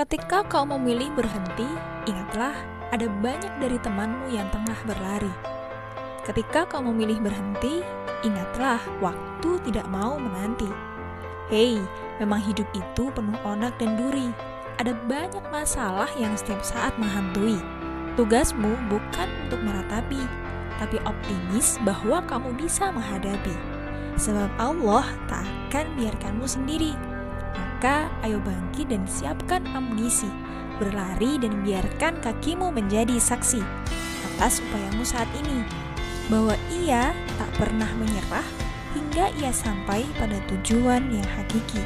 Ketika kau memilih berhenti, ingatlah ada banyak dari temanmu yang tengah berlari. Ketika kau memilih berhenti, ingatlah waktu tidak mau menanti. Hei, memang hidup itu penuh onak dan duri. Ada banyak masalah yang setiap saat menghantui. Tugasmu bukan untuk meratapi, tapi optimis bahwa kamu bisa menghadapi. Sebab Allah tak akan biarkanmu sendiri. Maka ayo bangkit dan siapkan amunisi, berlari dan biarkan kakimu menjadi saksi atas upayamu saat ini. Bahwa ia tak pernah menyerah hingga ia sampai pada tujuan yang hakiki.